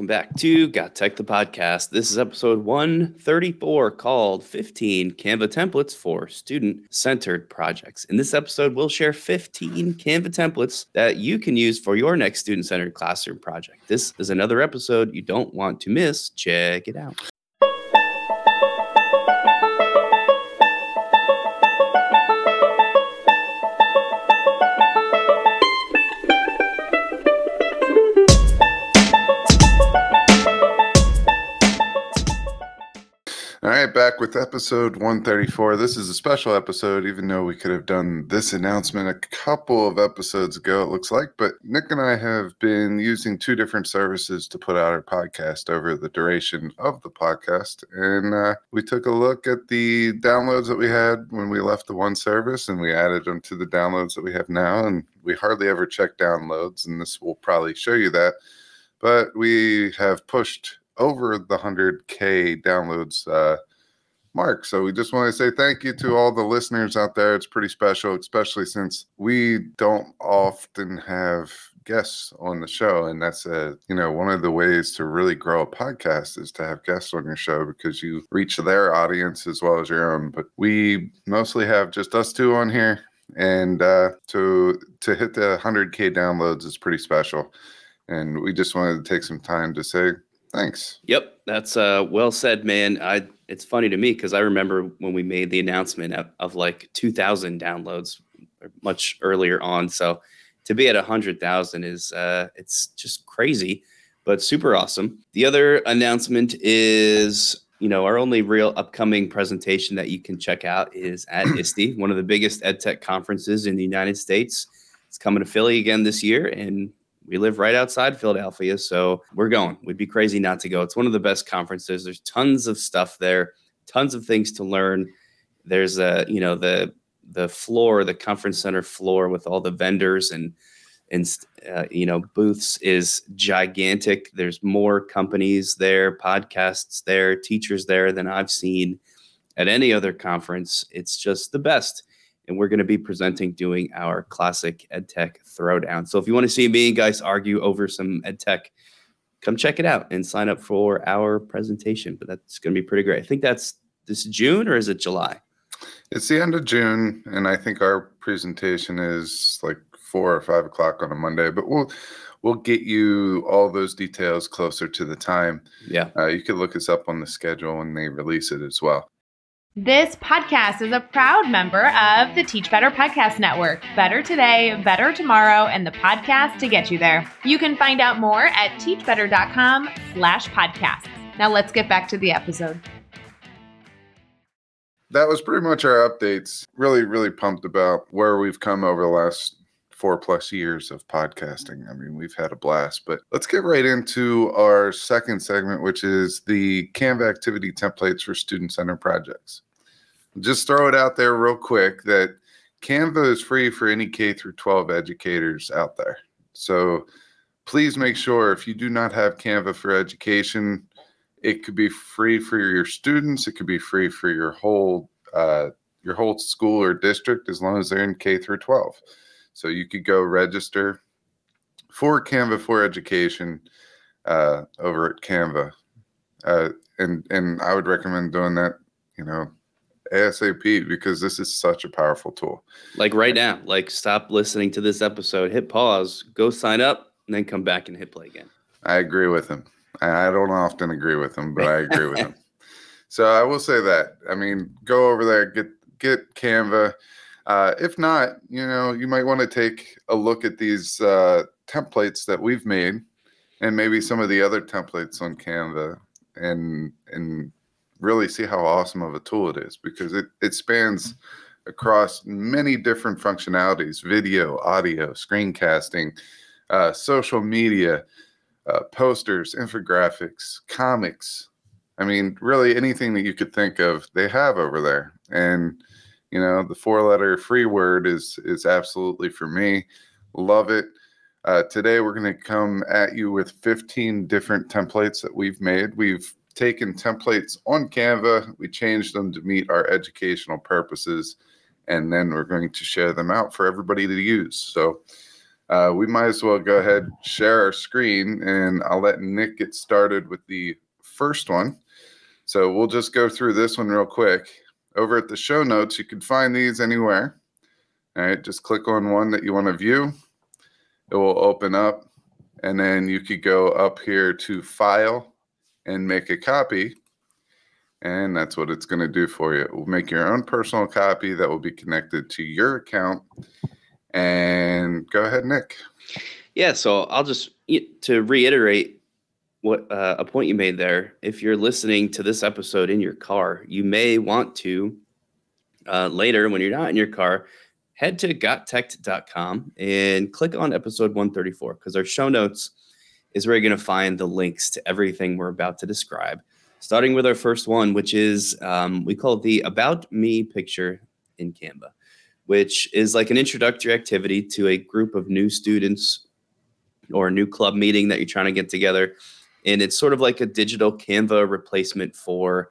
Welcome back to Got Tech, the podcast. This is episode 134 called 15 Canva templates for student centered projects. In this episode, we'll share 15 Canva templates that you can use for your next student centered classroom project. This is another episode you don't want to miss. Check it out. Right, back with episode 134. This is a special episode, even though we could have done this announcement a couple of episodes ago, it looks like. But Nick and I have been using two different services to put out our podcast over the duration of the podcast. And uh, we took a look at the downloads that we had when we left the one service and we added them to the downloads that we have now. And we hardly ever check downloads, and this will probably show you that. But we have pushed over the 100K downloads uh, mark. So we just want to say thank you to all the listeners out there. It's pretty special, especially since we don't often have guests on the show and that's a you know one of the ways to really grow a podcast is to have guests on your show because you reach their audience as well as your own but we mostly have just us two on here and uh to to hit the 100k downloads is pretty special and we just wanted to take some time to say Thanks. Yep, that's uh, well said, man. I it's funny to me because I remember when we made the announcement of, of like 2,000 downloads much earlier on. So to be at 100,000 is uh, it's just crazy, but super awesome. The other announcement is you know our only real upcoming presentation that you can check out is at ISTE, one of the biggest edtech conferences in the United States. It's coming to Philly again this year, and we live right outside Philadelphia, so we're going. We'd be crazy not to go. It's one of the best conferences. There's tons of stuff there, tons of things to learn. There's a, you know, the the floor, the conference center floor with all the vendors and and uh, you know booths is gigantic. There's more companies there, podcasts there, teachers there than I've seen at any other conference. It's just the best and we're going to be presenting doing our classic EdTech throwdown. So if you want to see me and guys argue over some EdTech, come check it out and sign up for our presentation. But that's going to be pretty great. I think that's this June or is it July? It's the end of June, and I think our presentation is like four or five o'clock on a Monday. But we'll we'll get you all those details closer to the time. Yeah, uh, you can look us up on the schedule when they release it as well. This podcast is a proud member of the Teach Better Podcast Network. Better today, better tomorrow, and the podcast to get you there. You can find out more at teachbetter.com slash podcasts. Now let's get back to the episode. That was pretty much our updates. Really, really pumped about where we've come over the last four plus years of podcasting. I mean, we've had a blast, but let's get right into our second segment, which is the Canva activity templates for student centered projects. Just throw it out there real quick that Canva is free for any K through 12 educators out there. So please make sure if you do not have Canva for education, it could be free for your students. It could be free for your whole uh, your whole school or district as long as they're in K through 12. So you could go register for Canva for Education uh, over at Canva, uh, and and I would recommend doing that. You know, ASAP because this is such a powerful tool. Like right now, like stop listening to this episode, hit pause, go sign up, and then come back and hit play again. I agree with him. I don't often agree with him, but I agree with him. So I will say that. I mean, go over there, get get Canva. Uh, if not, you know, you might want to take a look at these uh, templates that we've made, and maybe some of the other templates on Canva, and and really see how awesome of a tool it is because it it spans across many different functionalities: video, audio, screencasting, uh, social media, uh, posters, infographics, comics. I mean, really anything that you could think of, they have over there, and you know, the four letter free word is is absolutely for me. Love it. Uh, today, we're going to come at you with 15 different templates that we've made. We've taken templates on Canva, we changed them to meet our educational purposes, and then we're going to share them out for everybody to use. So uh, we might as well go ahead, share our screen, and I'll let Nick get started with the first one. So we'll just go through this one real quick. Over at the show notes, you can find these anywhere. All right, just click on one that you want to view. It will open up, and then you could go up here to File and make a copy. And that's what it's going to do for you. It will make your own personal copy that will be connected to your account. And go ahead, Nick. Yeah, so I'll just to reiterate what uh, a point you made there. If you're listening to this episode in your car, you may want to uh, later when you're not in your car head to gottech.com and click on episode 134 because our show notes is where you're going to find the links to everything we're about to describe. Starting with our first one, which is um, we call the About Me picture in Canva, which is like an introductory activity to a group of new students or a new club meeting that you're trying to get together. And it's sort of like a digital Canva replacement for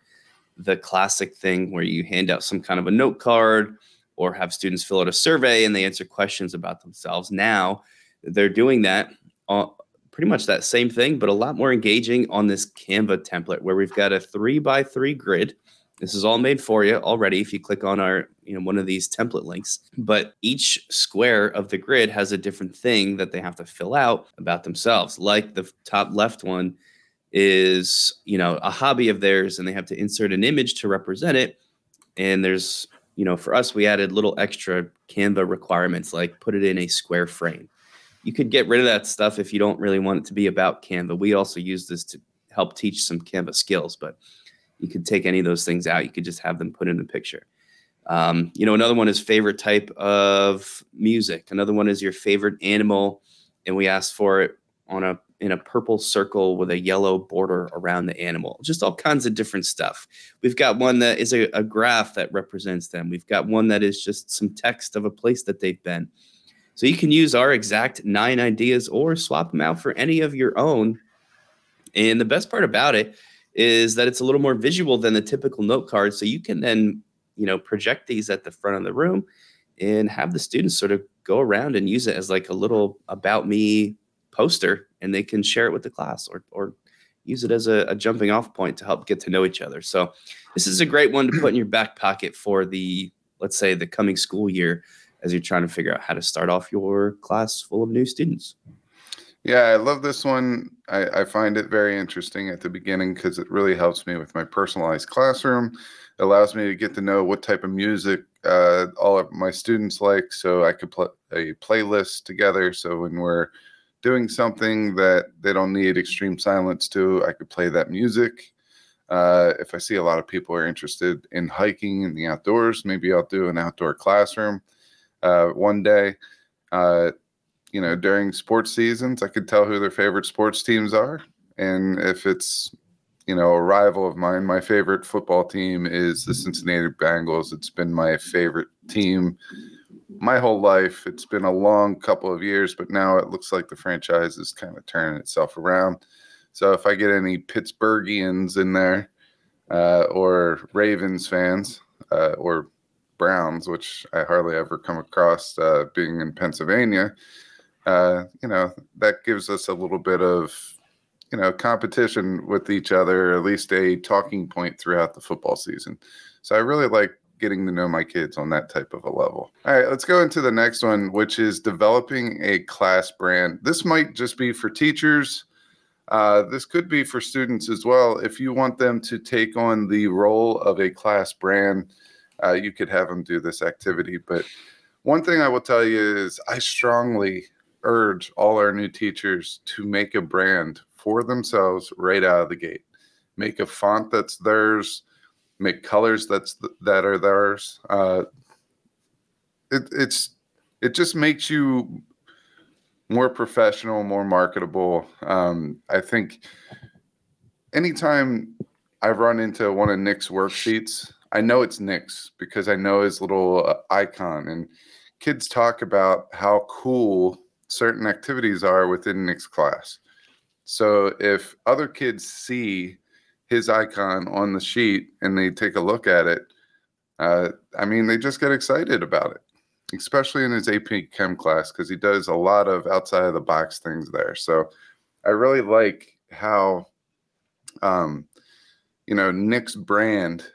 the classic thing where you hand out some kind of a note card or have students fill out a survey and they answer questions about themselves. Now they're doing that uh, pretty much that same thing, but a lot more engaging on this Canva template where we've got a three by three grid. This is all made for you already if you click on our, you know, one of these template links. But each square of the grid has a different thing that they have to fill out about themselves. Like the top left one is, you know, a hobby of theirs and they have to insert an image to represent it. And there's you know, for us, we added little extra Canva requirements like put it in a square frame. You could get rid of that stuff if you don't really want it to be about Canva. We also use this to help teach some Canva skills, but you could take any of those things out. You could just have them put in the picture. Um, you know, another one is favorite type of music. Another one is your favorite animal, and we asked for it on a in a purple circle with a yellow border around the animal. Just all kinds of different stuff. We've got one that is a, a, graph that represents them. We've got one that is just some text of a place that they've been. So you can use our exact nine ideas or swap them out for any of your own. And the best part about it is that it's a little more visual than the typical note card. So you can then, you know, project these at the front of the room and have the students sort of go around and use it as like a little about me poster and they can share it with the class or, or use it as a, a jumping off point to help get to know each other. So this is a great one to put in your back pocket for the, let's say the coming school year as you're trying to figure out how to start off your class full of new students. Yeah, I love this one. I, I find it very interesting at the beginning because it really helps me with my personalized classroom. It allows me to get to know what type of music uh, all of my students like, so I could put a playlist together. So when we're doing something that they don't need extreme silence to, I could play that music. Uh, if I see a lot of people are interested in hiking in the outdoors, maybe I'll do an outdoor classroom uh, one day. Uh, you know, during sports seasons, I could tell who their favorite sports teams are. And if it's, you know, a rival of mine, my favorite football team is the Cincinnati Bengals. It's been my favorite team my whole life. It's been a long couple of years, but now it looks like the franchise is kind of turning itself around. So if I get any Pittsburghians in there, uh, or Ravens fans, uh, or Browns, which I hardly ever come across uh, being in Pennsylvania, uh, you know, that gives us a little bit of, you know, competition with each other, at least a talking point throughout the football season. So I really like getting to know my kids on that type of a level. All right, let's go into the next one, which is developing a class brand. This might just be for teachers. Uh, this could be for students as well. If you want them to take on the role of a class brand, uh, you could have them do this activity. But one thing I will tell you is I strongly urge all our new teachers to make a brand for themselves right out of the gate. Make a font that's theirs make colors that's that are theirs. Uh, it, it's it just makes you more professional, more marketable. Um, I think anytime I've run into one of Nick's worksheets, I know it's Nick's because I know his little uh, icon. And kids talk about how cool certain activities are within Nick's class. So if other kids see his icon on the sheet and they take a look at it, uh, I mean, they just get excited about it, especially in his AP Chem class because he does a lot of outside of the box things there. So I really like how, um, you know, Nick's brand,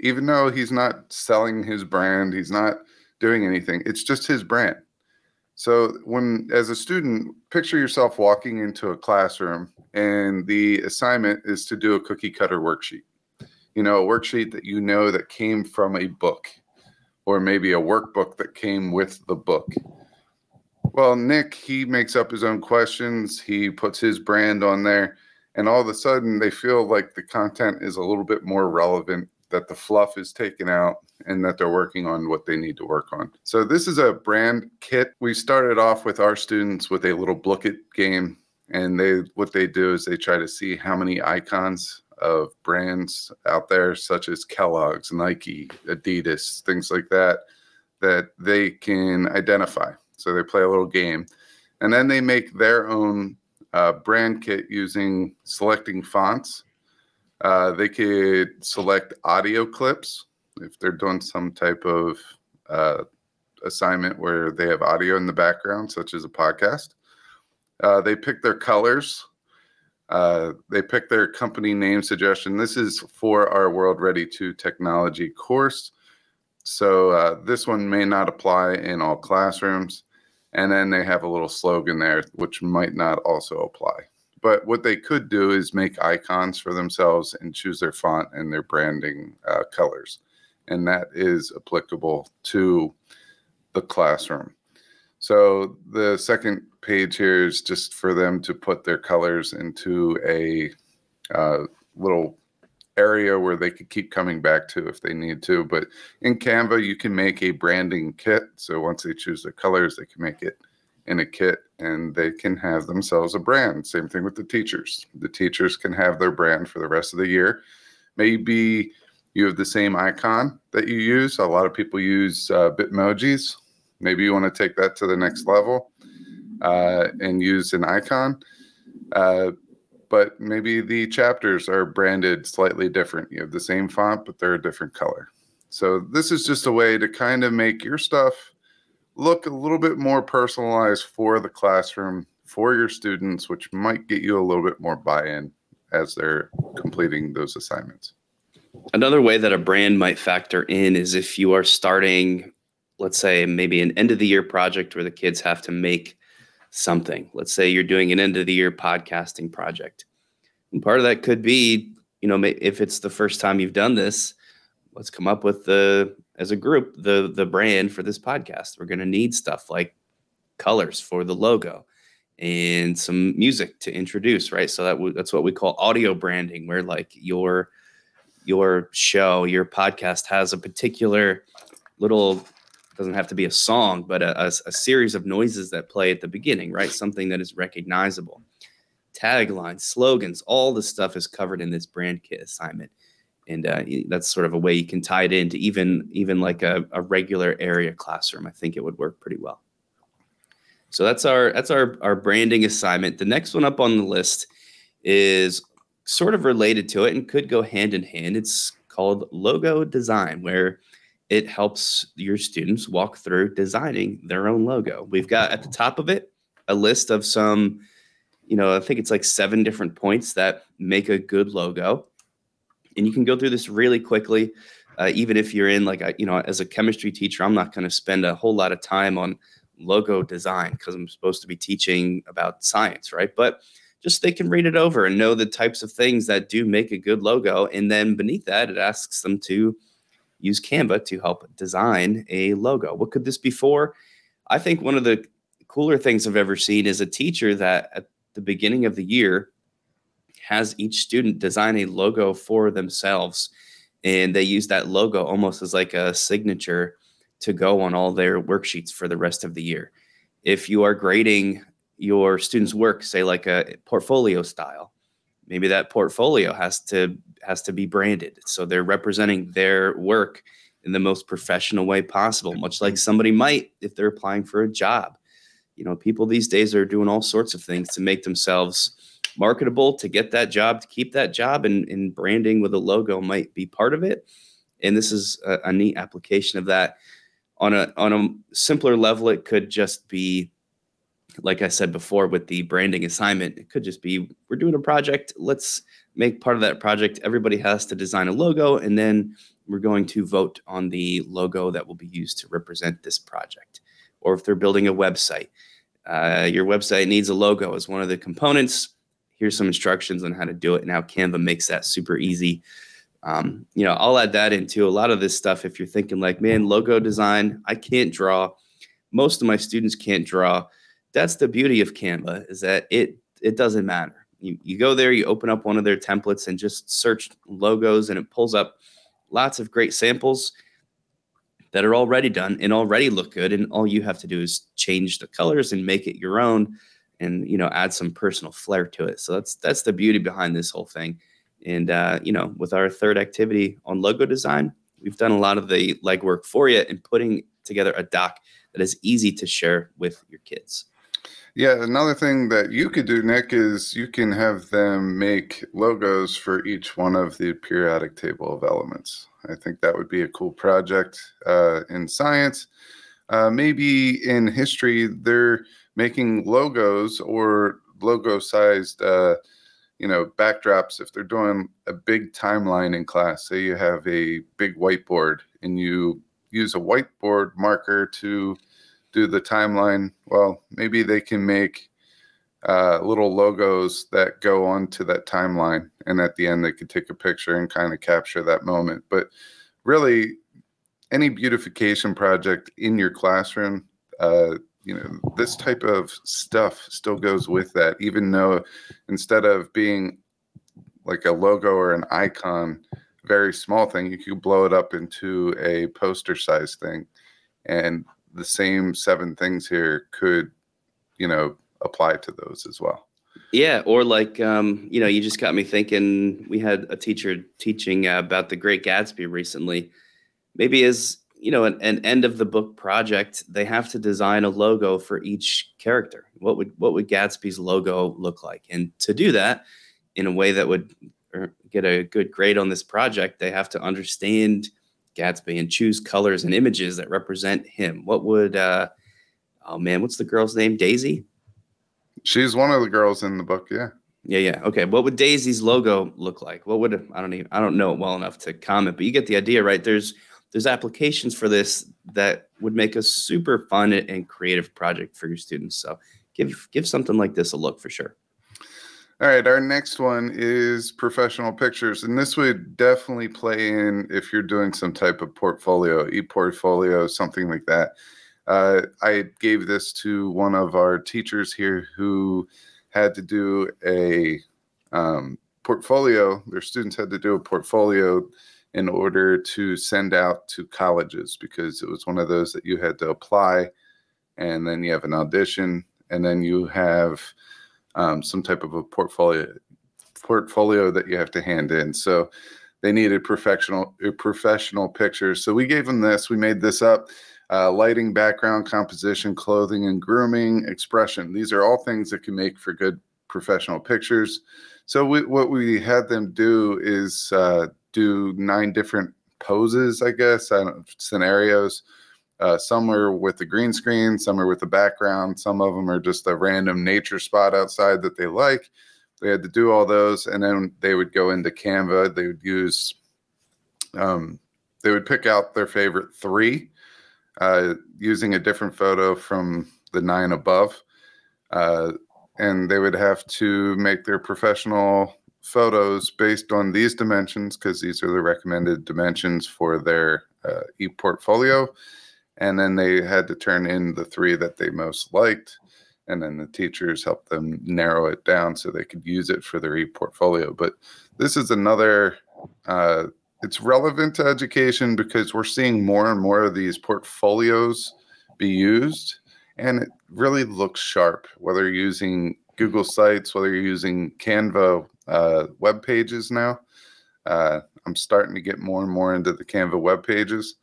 even though he's not selling his brand, he's not doing anything, it's just his brand. So when as a student, picture yourself walking into a classroom and the assignment is to do a cookie cutter worksheet. You know, a worksheet that you know that came from a book or maybe a workbook that came with the book. Well, Nick, he makes up his own questions, he puts his brand on there, and all of a sudden they feel like the content is a little bit more relevant, that the fluff is taken out, and that they're working on what they need to work on. So this is a brand kit. We started off with our students with a little book it game and they what they do is they try to see how many icons of brands out there such as Kellogg's, Nike, Adidas, things like that that they can identify. So they play a little game and then they make their own uh, brand kit using selecting fonts. Uh, they could select audio clips if they're doing some type of uh, assignment where they have audio in the background, such as a podcast. Uh, they pick their colors. Uh, they pick their company name suggestion. This is for our World Ready 2 technology course. So uh, this one may not apply in all classrooms. And then they have a little slogan there, which might not also apply. But what they could do is make icons for themselves and choose their font and their branding uh, colors and that is applicable to the classroom. So the second page here is just for them to put their colors into a uh, little area where they could keep coming back to if they need to. But in Canva, you can make a branding kit. So once they choose their colors, they can make it in a kit and they can have themselves a brand. Same thing with the teachers. The teachers can have their brand for the rest of the year. Maybe you have the same icon that you use. A lot of people use uh, Bitmojis. Maybe you want to take that to the next level uh, and use an icon. Uh, but maybe the chapters are branded slightly different. You have the same font, but they're a different color. So this is just a way to kind of make your stuff look a little bit more personalized for the classroom, for your students, which might get you a little bit more buy-in as they're completing those assignments. Another way that a brand might factor in is if you are starting, let's say, maybe an end of the year project where the kids have to make something. Let's say you're doing an end of the year podcasting project. And part of that could be, you know, if it's the first time you've done this, let's come up with the as a group the the brand for this podcast. We're going to need stuff like colors for the logo and some music to introduce, right? So that w- that's what we call audio branding, where like your your show, your podcast has a particular little doesn't have to be a song, but a, a, a, series of noises that play at the beginning, right? Something that is recognizable. Taglines, slogans, all the stuff is covered in this brand kit assignment, and uh, that's sort of a way you can tie it into even even like a, a regular area classroom. I think it would work pretty well. So that's our that's our our branding assignment. The next one up on the list is sort of related to it and could go hand in hand. It's called logo design, where it helps your students walk through designing their own logo. We've got at the top of it a list of some, you know, I think it's like seven different points that make a good logo. And you can go through this really quickly. Uh, even if you're in like a, you know, as a chemistry teacher, I'm not going to spend a whole lot of time on logo design because I'm supposed to be teaching about science, right? But just they can read it over and know the types of things that do make a good logo. And then beneath that, it asks them to use Canva to help design a logo. What could this be for? I think one of the cooler things I've ever seen is a teacher that at the beginning of the year has each student design a logo for themselves. And they use that logo almost as like a signature to go on all their worksheets for the rest of the year. If you are grading your students' work, say like a portfolio style. Maybe that portfolio has to has to be branded, so they're representing their work in the most professional way possible. Much like somebody might if they're applying for a job, you know, people these days are doing all sorts of things to make themselves marketable to get that job, to keep that job, and, and branding with a logo might be part of it. And this is a, a neat application of that. On a on a simpler level, it could just be, like I said before, with the branding assignment, it could just be we're doing a project. Let's make part of that project. Everybody has to design a logo, and then we're going to vote on the logo that will be used to represent this project. Or if they're building a website, uh, your website needs a logo as one of the components. Here's some instructions on how to do it. Now Canva makes that super easy. Um, you know, I'll add that into a lot of this stuff. If you're thinking like, man, logo design, I can't draw. Most of my students can't draw. That's the beauty of Canva is that it it doesn't matter. You, you go there, you open up one of their templates and just search logos, and it pulls up lots of great samples that are already done and already look good and all you have to do is change the colors and make it your own and you know add some personal flair to it so that's that's the beauty behind this whole thing and uh, you know with our third activity on logo design we've done a lot of the legwork for you in putting together a doc that is easy to share with your kids Yeah, another thing that you could do, Nick, is you can have them make logos for each one of the periodic table of elements. I think that would be a cool project uh, in science. Uh, maybe in history, they're making logos or logo-sized, uh, you know, backdrops. If they're doing a big timeline in class, say you have a big whiteboard and you use a whiteboard marker to do the timeline, well, maybe they can make uh, little logos that go onto that timeline. And at the end, they could take a picture and kind of capture that moment. But really, any beautification project in your classroom, uh, you know, this type of stuff still goes with that, even though instead of being like a logo or an icon, very small thing, you could blow it up into a poster size thing. And the same seven things here could, you know, apply to those as well. Yeah, or like um, you know, you just got me thinking. We had a teacher teaching uh, about the Great Gatsby recently. Maybe as you know, an, an end of the book project, they have to design a logo for each character. What would what would Gatsby's logo look like? And to do that in a way that would er, get a good grade on this project, they have to understand Gatsby and choose colors and images that represent him. What would uh, oh man, what's the girl's name? Daisy. She's one of the girls in the book. Yeah. Yeah, yeah. Okay. What would Daisy's logo look like? What would I don't even I don't know it well enough to comment, but you get the idea, right? There's there's applications for this that would make a super fun and creative project for your students. So give give something like this a look for sure. All right, our next one is professional pictures, and this would definitely play in if you're doing some type of portfolio, e-portfolio, something like that. Uh, I gave this to one of our teachers here who had to do a um, portfolio. Their students had to do a portfolio in order to send out to colleges because it was one of those that you had to apply, and then you have an audition, and then you have um, some type of a portfolio portfolio that you have to hand in. So they needed professional professional pictures. So we gave them this. We made this up. Uh, lighting, background, composition, clothing, and grooming, expression. These are all things that can make for good professional pictures. So we, what we had them do is uh, do nine different poses, I guess, I scenarios. Uh, some are with the green screen, some are with the background, some of them are just a random nature spot outside that they like. They had to do all those, and then they would go into Canva. They would use, um, they would pick out their favorite three uh, using a different photo from the nine above. Uh, and they would have to make their professional photos based on these dimensions because these are the recommended dimensions for their uh, e-portfolio. And then they had to turn in the three that they most liked and then the teachers helped them narrow it down so they could use it for their e-portfolio. But this is another uh, it's relevant to education because we're seeing more and more of these portfolios be used and it really looks sharp whether you're using google sites whether you're using canva uh, web pages now uh, i'm starting to get more and more into the canva web pages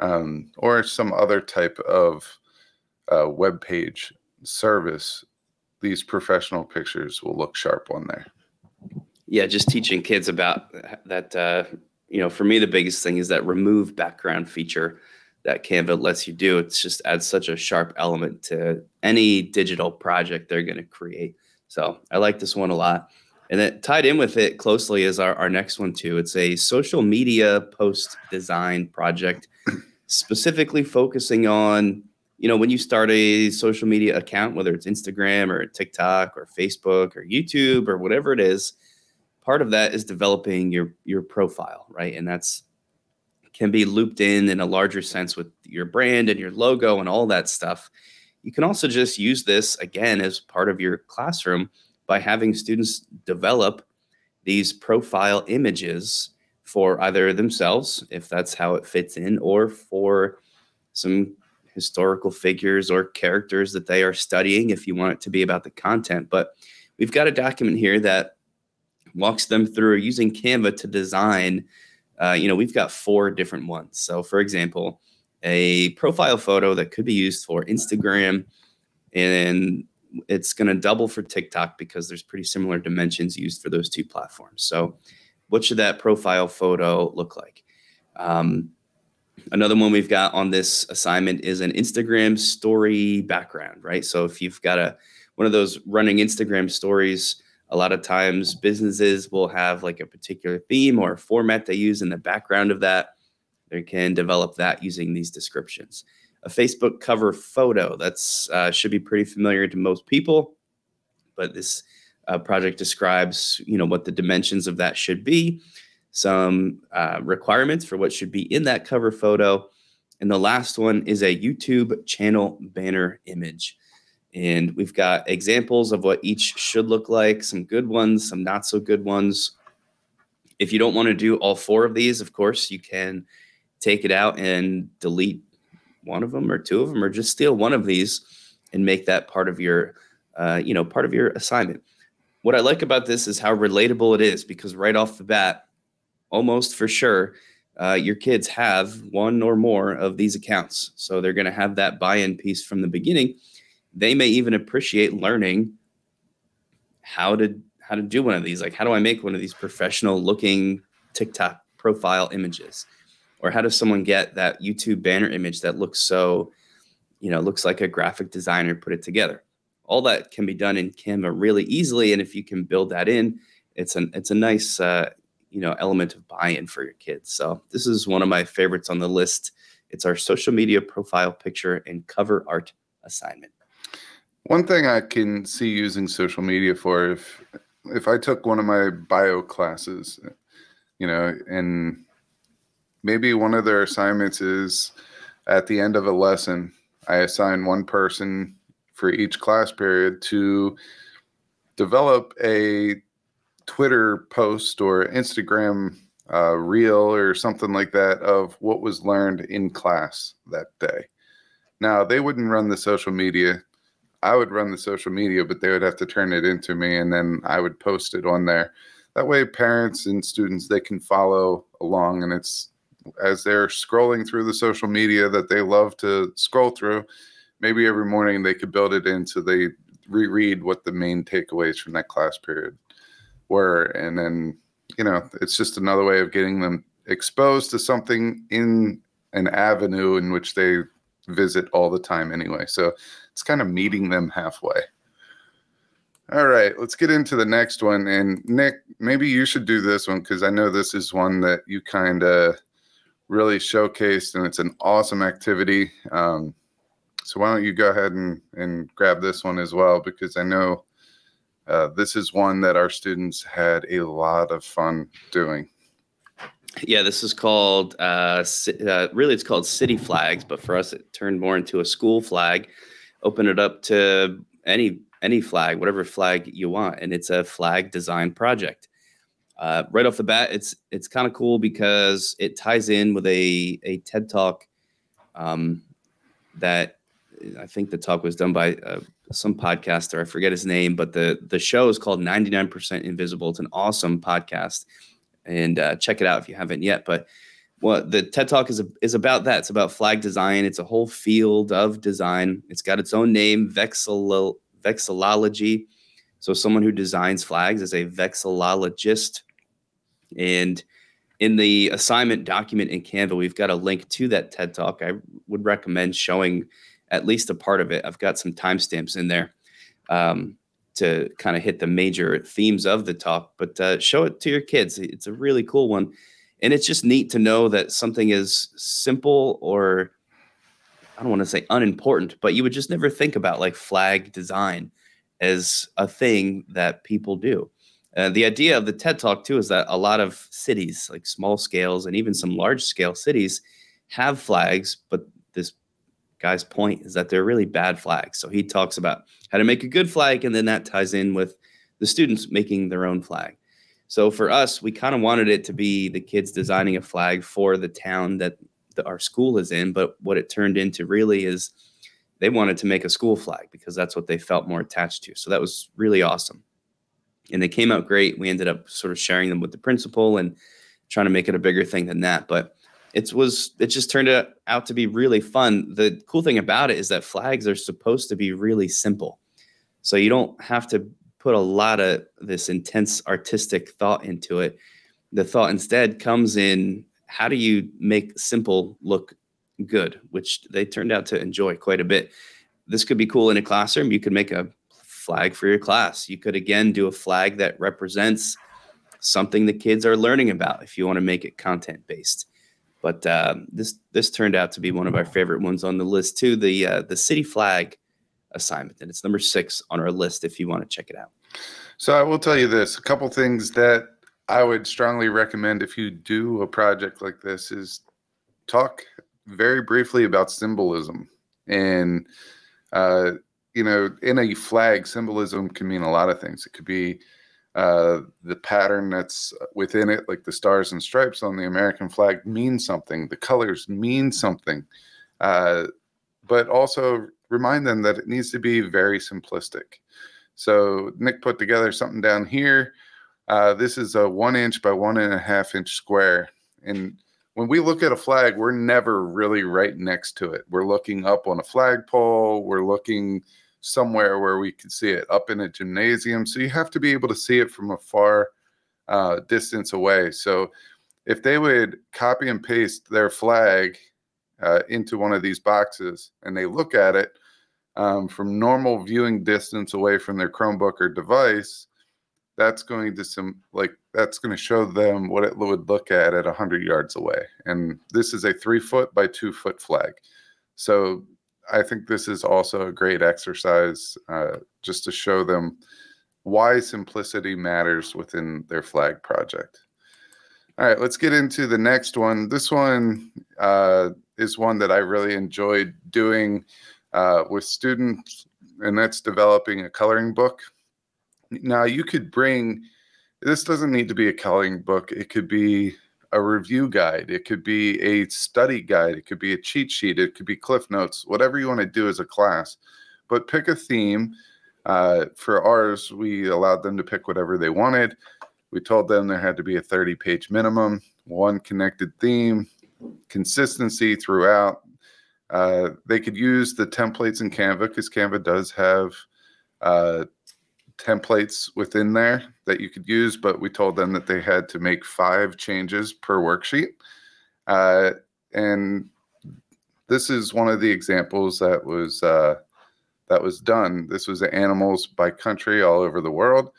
um, or some other type of uh, web page service, these professional pictures will look sharp on there. Yeah, just teaching kids about that. Uh, you know, for me, the biggest thing is that remove background feature that Canva lets you do. It's just adds such a sharp element to any digital project they're going to create. So I like this one a lot. And then tied in with it closely is our, our next one too. It's a social media post design project, specifically focusing on, you know, when you start a social media account, whether it's Instagram or TikTok or Facebook or YouTube or whatever it is, part of that is developing your your profile, right? And that's can be looped in in a larger sense with your brand and your logo and all that stuff. You can also just use this again as part of your classroom by having students develop these profile images for either themselves, if that's how it fits in, or for some historical figures or characters that they are studying if you want it to be about the content. But we've got a document here that walks them through using Canva to design. Uh, you know, we've got four different ones. So, for example, a profile photo that could be used for Instagram and it's going to double for TikTok because there's pretty similar dimensions used for those two platforms. So, what should that profile photo look like? Um, another one we've got on this assignment is an Instagram story background, right? So, if you've got a one of those running Instagram stories, a lot of times businesses will have like a particular theme or format they use in the background of that. They can develop that using these descriptions a Facebook cover photo. That's uh, should be pretty familiar to most people, but this uh, project describes, you know, what the dimensions of that should be, some uh, requirements for what should be in that cover photo, and the last one is a YouTube channel banner image. And we've got examples of what each should look like, some good ones, some not so good ones. If you don't want to do all four of these, of course, you can take it out and delete one of them or two of them, or just steal one of these and make that part of your, uh, you know, part of your assignment. What I like about this is how relatable it is because right off the bat, almost for sure, uh, your kids have one or more of these accounts. So they're going to have that buy in piece from the beginning. They may even appreciate learning how to how to do one of these like how do i make one of these professional looking tiktok profile images or how does someone get that youtube banner image that looks so you know looks like a graphic designer put it together? All that can be done in canva really easily and if you can build that in it's an it's a nice uh, you know element of buy-in for your kids. So this is one of my favorites on the list. It's our social media profile picture and cover art assignment. One thing i can see using social media for if if i took one of my bio classes you know and maybe one of their assignments is at the end of a lesson, I assign one person for each class period to develop a Twitter post or Instagram uh, reel or something like that of what was learned in class that day. Now, they wouldn't run the social media. I would run the social media, but they would have to turn it into me and then I would post it on there. That way, parents and students they can follow along, and it's as they're scrolling through the social media that they love to scroll through, maybe every morning they could build it in so they reread what the main takeaways from that class period were. And then, you know, it's just another way of getting them exposed to something in an avenue in which they visit all the time anyway. So it's kind of meeting them halfway. All right, let's get into the next one. And Nick, maybe you should do this one because I know this is one that you kind of really showcased, and it's an awesome activity. Um, so why don't you go ahead and, and grab this one as well? Because I know uh, this is one that our students had a lot of fun doing. Yeah, this is called uh, uh, really it's called city flags, but for us it turned more into a school flag. Open it up to any any flag, whatever flag you want, and it's a flag design project. Uh, right off the bat, it's it's kind of cool because it ties in with a a TED talk um, that I think the talk was done by uh, some podcaster. I forget his name, but the the show is called 99% Invisible. It's an awesome podcast, and uh, check it out if you haven't yet. But well, the TED Talk is a, is about that. It's about flag design. It's a whole field of design. It's got its own name, vexillo- vexillology. So someone who designs flags is a vexillologist. And in the assignment document in Canva, we've got a link to that TED Talk. I would recommend showing at least a part of it. I've got some timestamps in there um, to kind of hit the major themes of the talk, but uh, show it to your kids. It's a really cool one. And it's just neat to know that something is simple or I don't want to say unimportant, but you would just never think about like flag design as a thing that people do. Uh, the idea of the TED Talk too is that a lot of cities, like small scales and even some large scale cities, have flags, but this guy's point is that they're really bad flags. So he talks about how to make a good flag, and then that ties in with the students making their own flag. So for us, we kind of wanted it to be the kids designing a flag for the town that the, our school is in, but what it turned into really is they wanted to make a school flag because that's what they felt more attached to. So that was really awesome. And they came out great. We ended up sort of sharing them with the principal and trying to make it a bigger thing than that. But it was it just turned out to be really fun. The cool thing about it is that flags are supposed to be really simple. So you don't have to put a lot of this intense artistic thought into it. The thought instead comes in how do you make simple look good, which they turned out to enjoy quite a bit. This could be cool in a classroom. You could make a flag for your class. You could again do a flag that represents something the kids are learning about if you want to make it content based. But uh, this this turned out to be one of our favorite ones on the list too. The uh, the city flag assignment, and it's number six on our list if you want to check it out. So I will tell you this: a couple things that I would strongly recommend if you do a project like this is talk very briefly about symbolism and uh, you know in a flag symbolism can mean a lot of things it could be uh, the pattern that's within it like the stars and stripes on the american flag mean something the colors mean something uh, but also remind them that it needs to be very simplistic so nick put together something down here uh, this is a one inch by one and a half inch square and when we look at a flag, we're never really right next to it. We're looking up on a flagpole, we're looking somewhere where we could see it, up in a gymnasium. So you have to be able to see it from a far uh, distance away. So if they would copy and paste their flag uh, into one of these boxes and they look at it um, from normal viewing distance away from their Chromebook or device, that's going to some like that's going to show them what it would look at at 100 yards away and this is a three foot by two foot flag so i think this is also a great exercise uh, just to show them why simplicity matters within their flag project. All right let's get into the next one. This one uh, is one that i really enjoyed doing uh, with students and that's developing a coloring book. Now you could bring this doesn't need to be a coloring book. It could be a review guide. It could be a study guide. It could be a cheat sheet. It could be cliff notes, whatever you want to do as a class. But pick a theme. Uh, for ours, we allowed them to pick whatever they wanted. We told them there had to be a 30 page minimum, one connected theme, consistency throughout. Uh, they could use the templates in Canva because Canva does have uh, templates within there that you could use, but we told them that they had to make five changes per worksheet. Uh, and this is one of the examples that was uh, that was done. This was animals by country all over the world.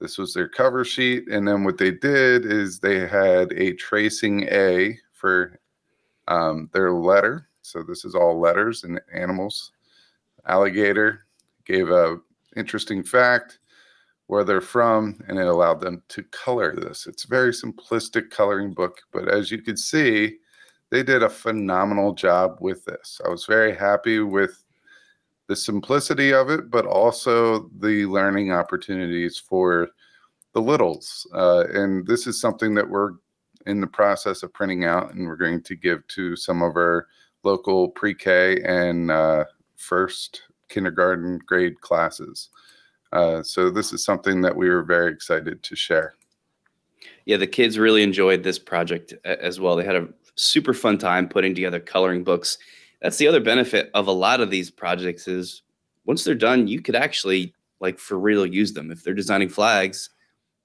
This was their cover sheet, and then what they did is they had a tracing A for um, their letter. So this is all letters and animals. Alligator gave a interesting fact where they're from, and it allowed them to color this. It's a very simplistic coloring book, but as you can see, they did a phenomenal job with this. I was very happy with the simplicity of it, but also the learning opportunities for the littles. Uh, and this is something that we're in the process of printing out, and we're going to give to some of our local pre K and uh, first kindergarten grade classes. Uh, so this is something that we were very excited to share. Yeah, the kids really enjoyed this project as well. They had a super fun time putting together coloring books. That's the other benefit of a lot of these projects is once they're done, you could actually like for real use them. If they're designing flags,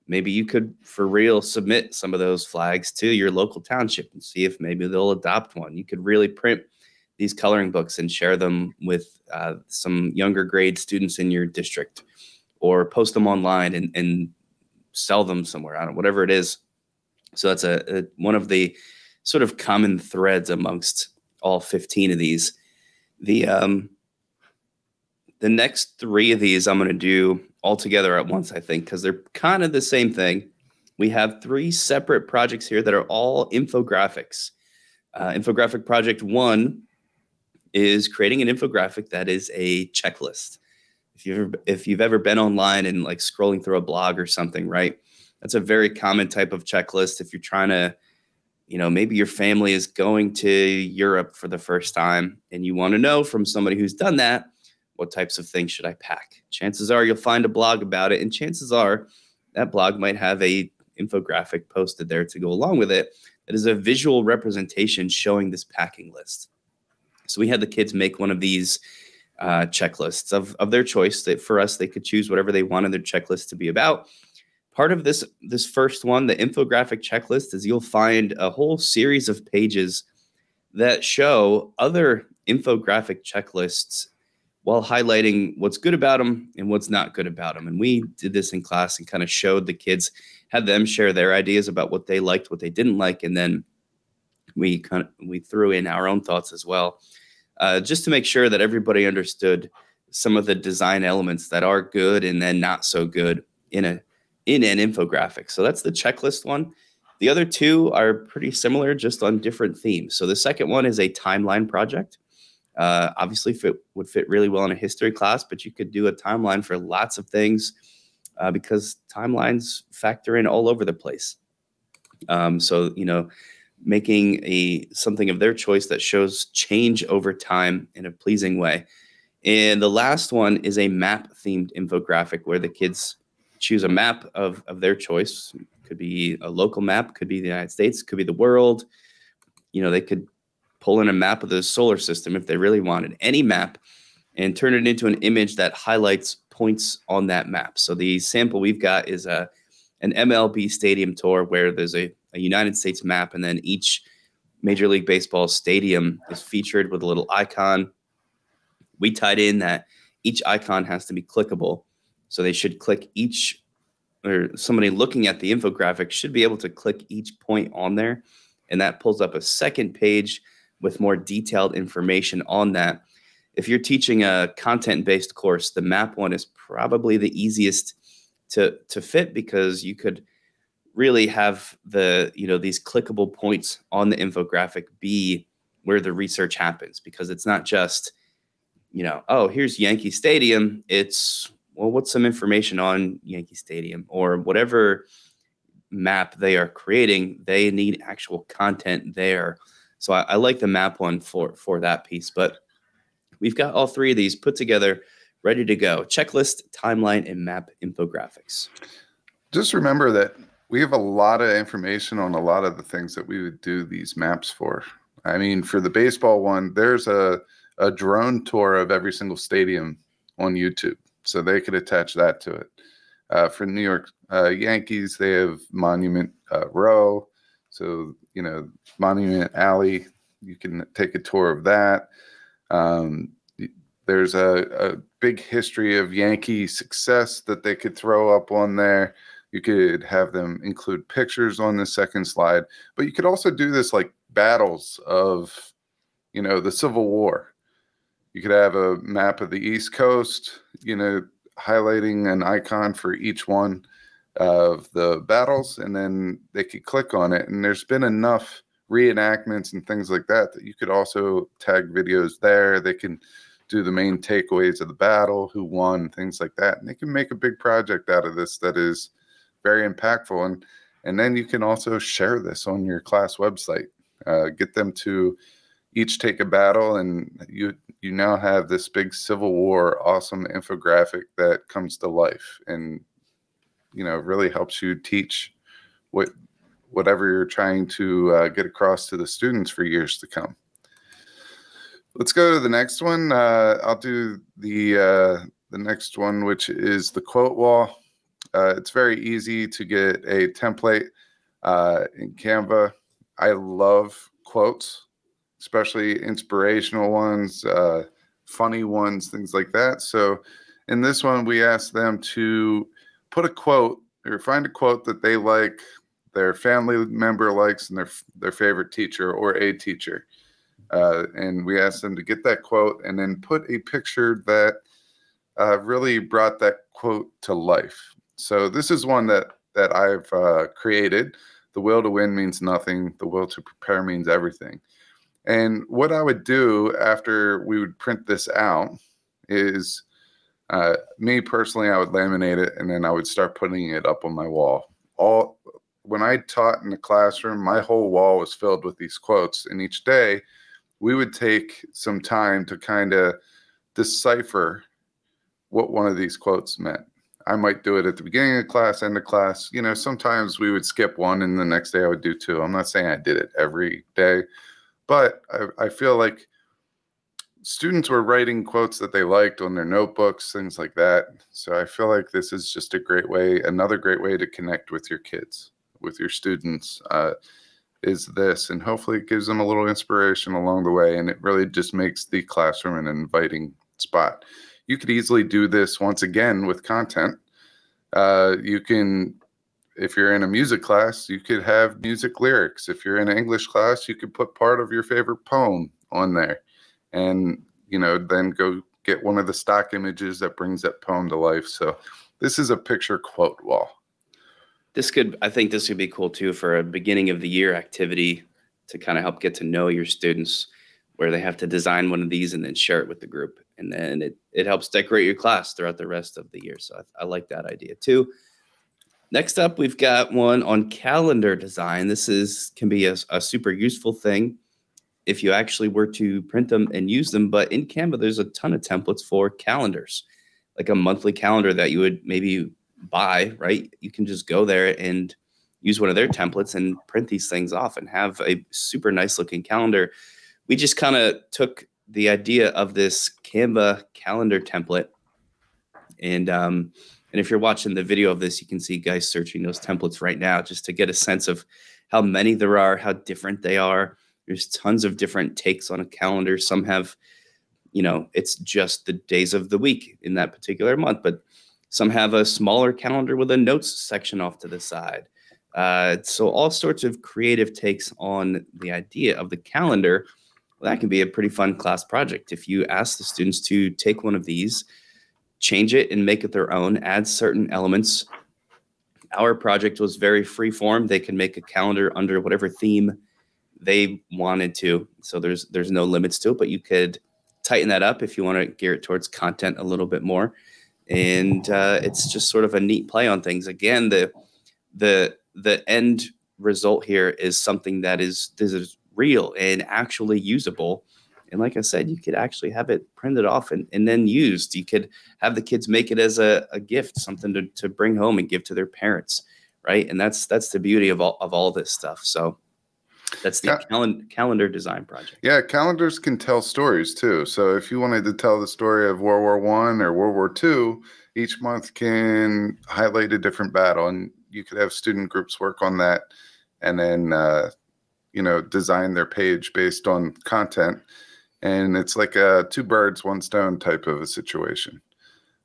maybe you could for real submit some of those flags to your local township and see if maybe they'll adopt one. You could really print these coloring books and share them with uh, some younger grade students in your district or post them online and, and sell them somewhere. Don't whatever it is. So that's a, a one of the sort of common threads amongst all 15 of these. The um, the next three of these I'm going to do all together at once, I think, because they're kind of the same thing. We have three separate projects here that are all infographics. Uh, infographic project one is creating an infographic that is a checklist. If you've ever, if you've ever been online and like scrolling through a blog or something, right? That's a very common type of checklist. If you're trying to, you know, maybe your family is going to Europe for the first time and you want to know from somebody who's done that, what types of things should I pack? Chances are you'll find a blog about it, and chances are that blog might have a infographic posted there to go along with it that is a visual representation showing this packing list. So we had the kids make one of these uh, checklists of, of their choice. That for us, they could choose whatever they wanted their checklist to be about. Part of this this first one, the infographic checklist, is you'll find a whole series of pages that show other infographic checklists while highlighting what's good about them and what's not good about them. And we did this in class and kind of showed the kids, had them share their ideas about what they liked, what they didn't like, and then we kind of we threw in our own thoughts as well, uh, just to make sure that everybody understood some of the design elements that are good and then not so good in a in an infographic. So that's the checklist one. The other two are pretty similar, just on different themes. So the second one is a timeline project. Uh, obviously, fit, would fit really well in a history class, but you could do a timeline for lots of things uh, because timelines factor in all over the place. Um, so you know, making a something of their choice that shows change over time in a pleasing way. And the last one is a map themed infographic where the kids choose a map of, of their choice. Could be a local map, could be the United States, could be the world. You know, they could pull in a map of the solar system if they really wanted any map and turn it into an image that highlights points on that map. So the sample we've got is a an MLB stadium tour where there's a, a United States map and then each Major League Baseball stadium is featured with a little icon. We tied in that each icon has to be clickable. So they should click each or somebody looking at the infographic should be able to click each point on there and that pulls up a second page with more detailed information on that. If you're teaching a content based course, the map one is probably the easiest to, to fit because you could really have the, you know, these clickable points on the infographic be where the research happens because it's not just, you know, oh, here's Yankee Stadium. It's, well, what's some information on Yankee Stadium or whatever map they are creating? They need actual content there so I, I like the map one for for that piece. But we've got all three of these put together, ready to go. Checklist, timeline, and map infographics. Just remember that we have a lot of information on a lot of the things that we would do these maps for. I mean, for the baseball one, there's a a drone tour of every single stadium on YouTube, so they could attach that to it. Uh, for New York uh, Yankees, they have Monument uh, Row. So, you know, Monument Alley, you can take a tour of that. Um, there's a, a big history of Yankee success that they could throw up on there. You could have them include pictures on the second slide, but you could also do this like battles of, you know, the Civil War. You could have a map of the East Coast, you know, highlighting an icon for each one of the battles and then they could click on it and there's been enough reenactments and things like that that you could also tag videos there they can do the main takeaways of the battle who won things like that and they can make a big project out of this that is very impactful and and then you can also share this on your class website uh, get them to each take a battle and you you now have this big civil war awesome infographic that comes to life and you know really helps you teach what whatever you're trying to uh, get across to the students for years to come. Let's go to the next one. Uh, I'll do the uh, the next one, which is the quote wall. Uh, it's very easy to get a template uh, in Canva. I love quotes, especially inspirational ones, uh, funny ones, things like that. So in this one, we asked them to put a quote or find a quote that they like, their family member likes, and their their favorite teacher or a teacher. Uh, and we asked them to get that quote and then put a picture that uh, really brought that quote to life. So this is one that that I've uh, created. The will to win means nothing. The will to prepare means everything. And what I would do after we would print this out is, uh, me personally, I would laminate it and then I would start putting it up on my wall. All when I taught in the classroom, my whole wall was filled with these quotes, and each day we would take some time to kind of decipher what one of these quotes meant. I might do it at the beginning of class, end of class. You know, sometimes we would skip one and the next day I would do two. I'm not saying I did it every day, but I, I feel like students were writing quotes that they liked on their notebooks, things like that. So I feel like this is just a great way, another great way to connect with your kids, with your students. Uh, is this, and hopefully it gives them a little inspiration along the way, and it really just makes the classroom an inviting spot you could easily do this once again with content. Uh, you can, if you're in a music class, you could have music lyrics. If you're in an English class, you could put part of your favorite poem on there, and you know, then go get one of the stock images that brings that poem to life. So, this is a picture quote wall. This could, I think, this would be cool too for a beginning of the year activity to kind of help get to know your students, where they have to design one of these and then share it with the group and then it it helps decorate your class throughout the rest of the year. So I, I like that idea too. Next up, we've got one on calendar design. This is can be a, a super useful thing if you actually were to print them and use them. But in Canva, there's a ton of templates for calendars, like a monthly calendar that you would maybe buy. Right? You can just go there and use one of their templates and print these things off and have a super nice looking calendar. We just kind of took the idea of this Canva calendar template. And um, and if you're watching the video of this, you can see guys searching those templates right now just to get a sense of how many there are, how different they are. There's tons of different takes on a calendar. Some have, you know, it's just the days of the week in that particular month, but some have a smaller calendar with a notes section off to the side. Uh, so all sorts of creative takes on the idea of the calendar well, that can be a pretty fun class project. If you ask the students to take one of these, change it and make it their own, add certain elements. Our project was very free form. They can make a calendar under whatever theme they wanted to. So there's there's no limits to it, but you could tighten that up if you want to gear it towards content a little bit more. And uh, it's just sort of a neat play on things. Again, the the the end result here is something that is this is real and actually usable. And like I said, you could actually have it printed off and, and then used. You could have the kids make it as a, a gift, something to, to bring home and give to their parents. Right. And that's that's the beauty of all of all this stuff. So that's the yeah. calendar design project. Yeah, calendars can tell stories too. So if you wanted to tell the story of World War One or World War Two, each month can highlight a different battle, and you could have student groups work on that, and then uh, you know design their page based on content. And it's like a two birds one stone type of a situation.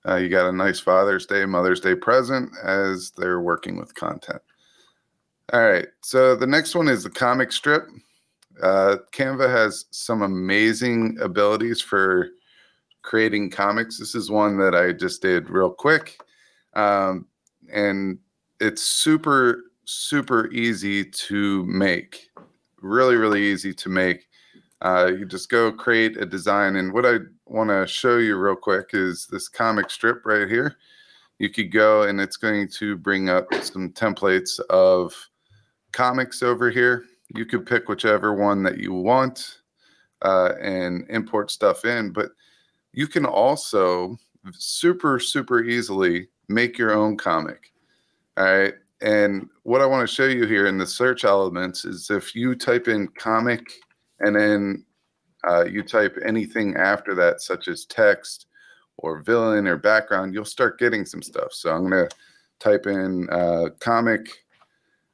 Uh, you got a nice father's day mother's day present as they're working with content. All right so the next one is the comic strip. Uh, canva has some amazing abilities for creating comics. This is one that i just did real quick. Um, and it's super super easy to make really, really easy to make. Uh, you just go create a design. And what I want to show you real quick is this comic strip right here. You could go and it's going to bring up some templates of comics over here. You could pick whichever one that you want uh, and import stuff in, but you can also super, super easily make your own comic. All right. And what I want to show you here in the search elements is if you type in comic and then uh, you type anything after that, such as text or villain or background, you'll start getting some stuff. So I'm going to type in uh, comic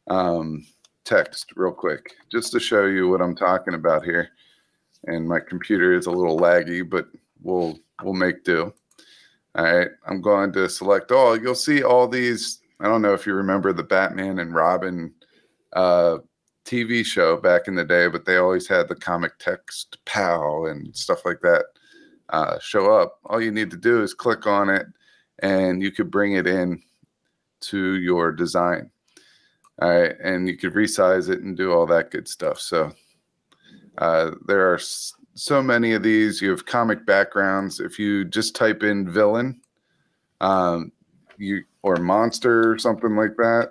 um, text real quick just to show you what I'm talking about here. And my computer is a little laggy, but we'll we'll make do. All right, I'm going to select all. You'll see all these. I don't know if you remember the Batman and Robin uh, TV show back in the day, but they always had the comic text pal and stuff like that uh, show up. All you need to do is click on it, and you could bring it in to your design. All right, and you could resize it and do all that good stuff. So uh, there are so many of these. You have comic backgrounds. If you just type in villain, um, you or monster or something like that,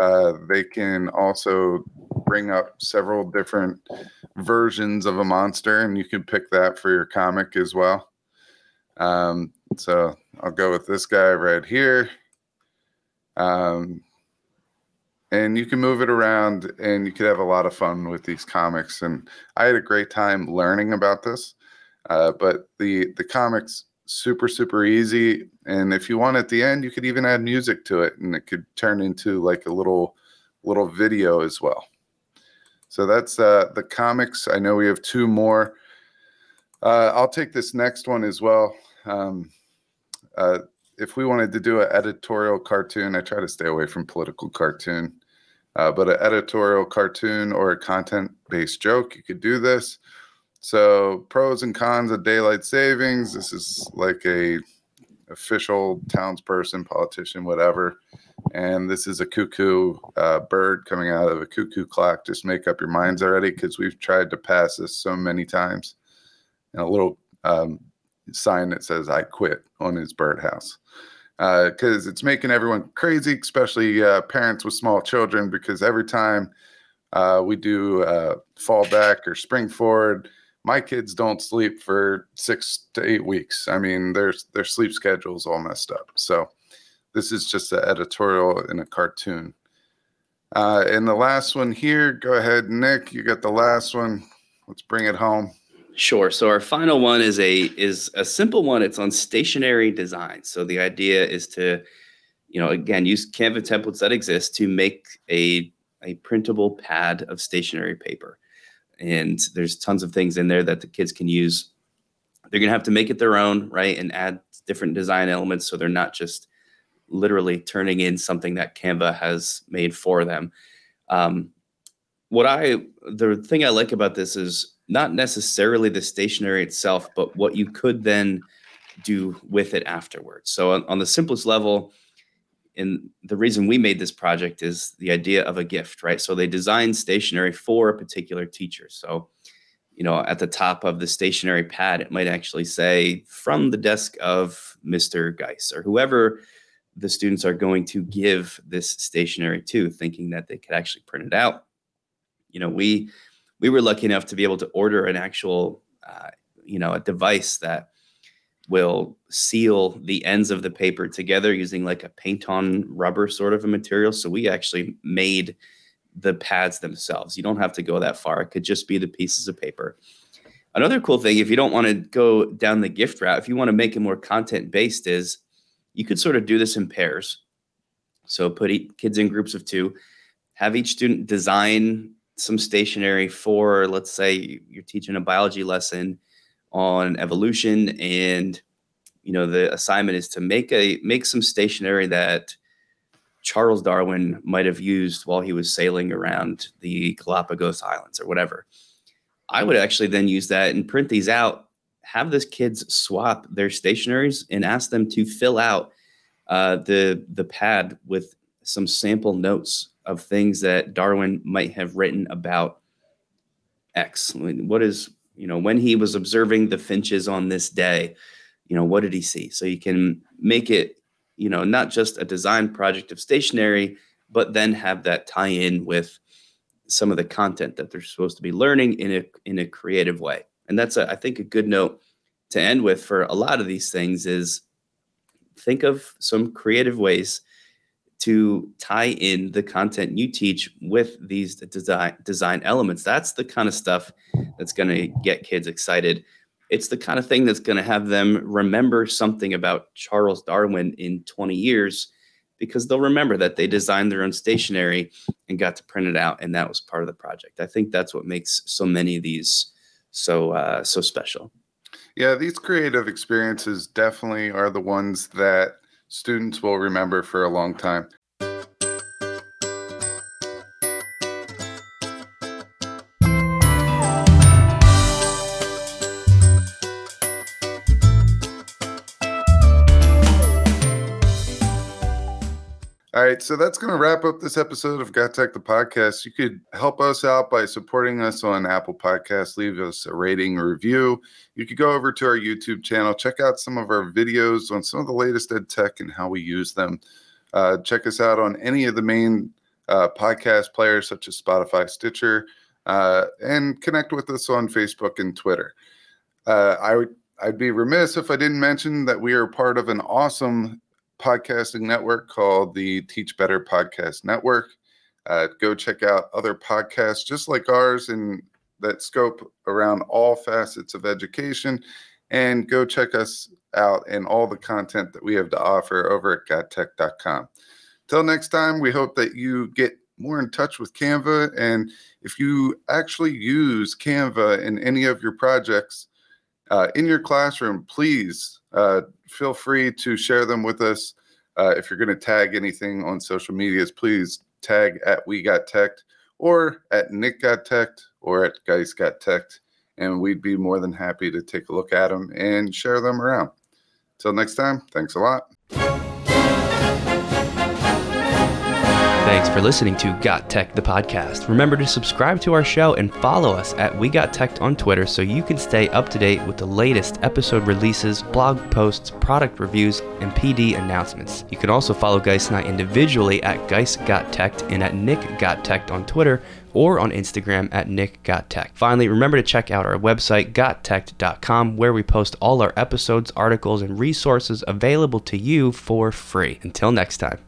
uh, they can also bring up several different versions of a monster, and you can pick that for your comic as well. Um, so I'll go with this guy right here. Um, and you can move it around and you could have a lot of fun with these comics and i had a great time learning about this uh, but the the comics super super easy and if you want at the end you could even add music to it and it could turn into like a little little video as well so that's uh, the comics i know we have two more uh, i'll take this next one as well um, uh, if we wanted to do an editorial cartoon, I try to stay away from political cartoon. Uh, but an editorial cartoon or a content based joke, you could do this. So pros and cons of daylight savings. This is like a official townsperson, politician, whatever. And this is a cuckoo uh, bird coming out of a cuckoo clock. Just make up your minds already because we've tried to pass this so many times. And a little um, sign that says "I quit" on his birdhouse because uh, it's making everyone crazy, especially uh, parents with small children. Because every time uh, we do uh, fall back or spring forward, my kids don't sleep for six to eight weeks. I mean, their their sleep schedule's all messed up. So this is just an editorial in a cartoon. Uh, and the last one here, go ahead, Nick. You got the last one. Let's bring it home. Sure. So our final one is a is a simple one. It's on stationery design. So the idea is to, you know, again, use Canva templates that exist to make a a printable pad of stationery paper. And there's tons of things in there that the kids can use. They're gonna have to make it their own, right? And add different design elements so they're not just literally turning in something that Canva has made for them. Um, what I the thing I like about this is not necessarily the stationery itself, but what you could then do with it afterwards. So on, on the simplest level, and the reason we made this project is the idea of a gift, right? So they designed stationery for a particular teacher. So, you know, at the top of the stationery pad, it might actually say from the desk of Mr. Geis or whoever the students are going to give this stationery to, thinking that they could actually print it out. You know, we we were lucky enough to be able to order an actual, uh, you know, a device that will seal the ends of the paper together using like a paint on rubber sort of a material. So we actually made the pads themselves. You don't have to go that far. It could just be the pieces of paper. Another cool thing, if you don't want to go down the gift route, if you want to make it more content based, is you could sort of do this in pairs. So put kids in groups of two, have each student design some stationery for, let's say, you're teaching a biology lesson on evolution, and you know the assignment is to make a make some stationery that Charles Darwin might have used while he was sailing around the Galapagos Islands or whatever. I would actually then use that and print these out, have the kids swap their stationaries and ask them to fill out uh, the the pad with some sample notes of things that Darwin might have written about X. What is, you know, when he was observing the finches on this day, you know, what did he see? So you can make it, you know, not just a design project of stationery, but then have that tie in with some of the content that they're supposed to be learning in a in a creative way. And that's a, I think a good note to end with for a lot of these things is think of some creative ways to tie in the content you teach with these design design elements. That's the kind of stuff that's going to get kids excited. It's the kind of thing that's going to have them remember something about Charles Darwin in 20 years because they'll remember that they designed their own stationery and got to print it out and that was part of the project. I think that's what makes so many of these so uh, so special. Yeah, these creative experiences definitely are the ones that students will remember for a long time. Right, so that's going to wrap up this episode of Got Tech the podcast. You could help us out by supporting us on Apple Podcasts. Leave us a rating or review. You could go over to our YouTube channel, check out some of our videos on some of the latest ed tech and how we use them. Uh, check us out on any of the main uh, podcast players such as Spotify, Stitcher, uh, and connect with us on Facebook and Twitter. Uh, I would I'd be remiss if I didn't mention that we are part of an awesome podcasting network called the Teach Better Podcast Network. Uh, go check out other podcasts just like ours and that scope around all facets of education. And go check us out and all the content that we have to offer over at gottech.com. Till next time, we hope that you get more in touch with Canva. And if you actually use Canva in any of your projects uh, in your classroom, please uh, feel free to share them with us. Uh, if you're going to tag anything on social medias, please tag at We Got Tech or at Nick Got Tech or at Guys Got Tech, and we'd be more than happy to take a look at them and share them around. Till next time, thanks a lot. Thanks for listening to Got Tech the podcast. Remember to subscribe to our show and follow us at We Got Tech on Twitter so you can stay up to date with the latest episode releases, blog posts, product reviews, and PD announcements. You can also follow Geist and I individually at Geist Got Tech and at Nick Got Tech on Twitter or on Instagram at Nick Got Tech. Finally, remember to check out our website, gottech.com, where we post all our episodes, articles, and resources available to you for free. Until next time.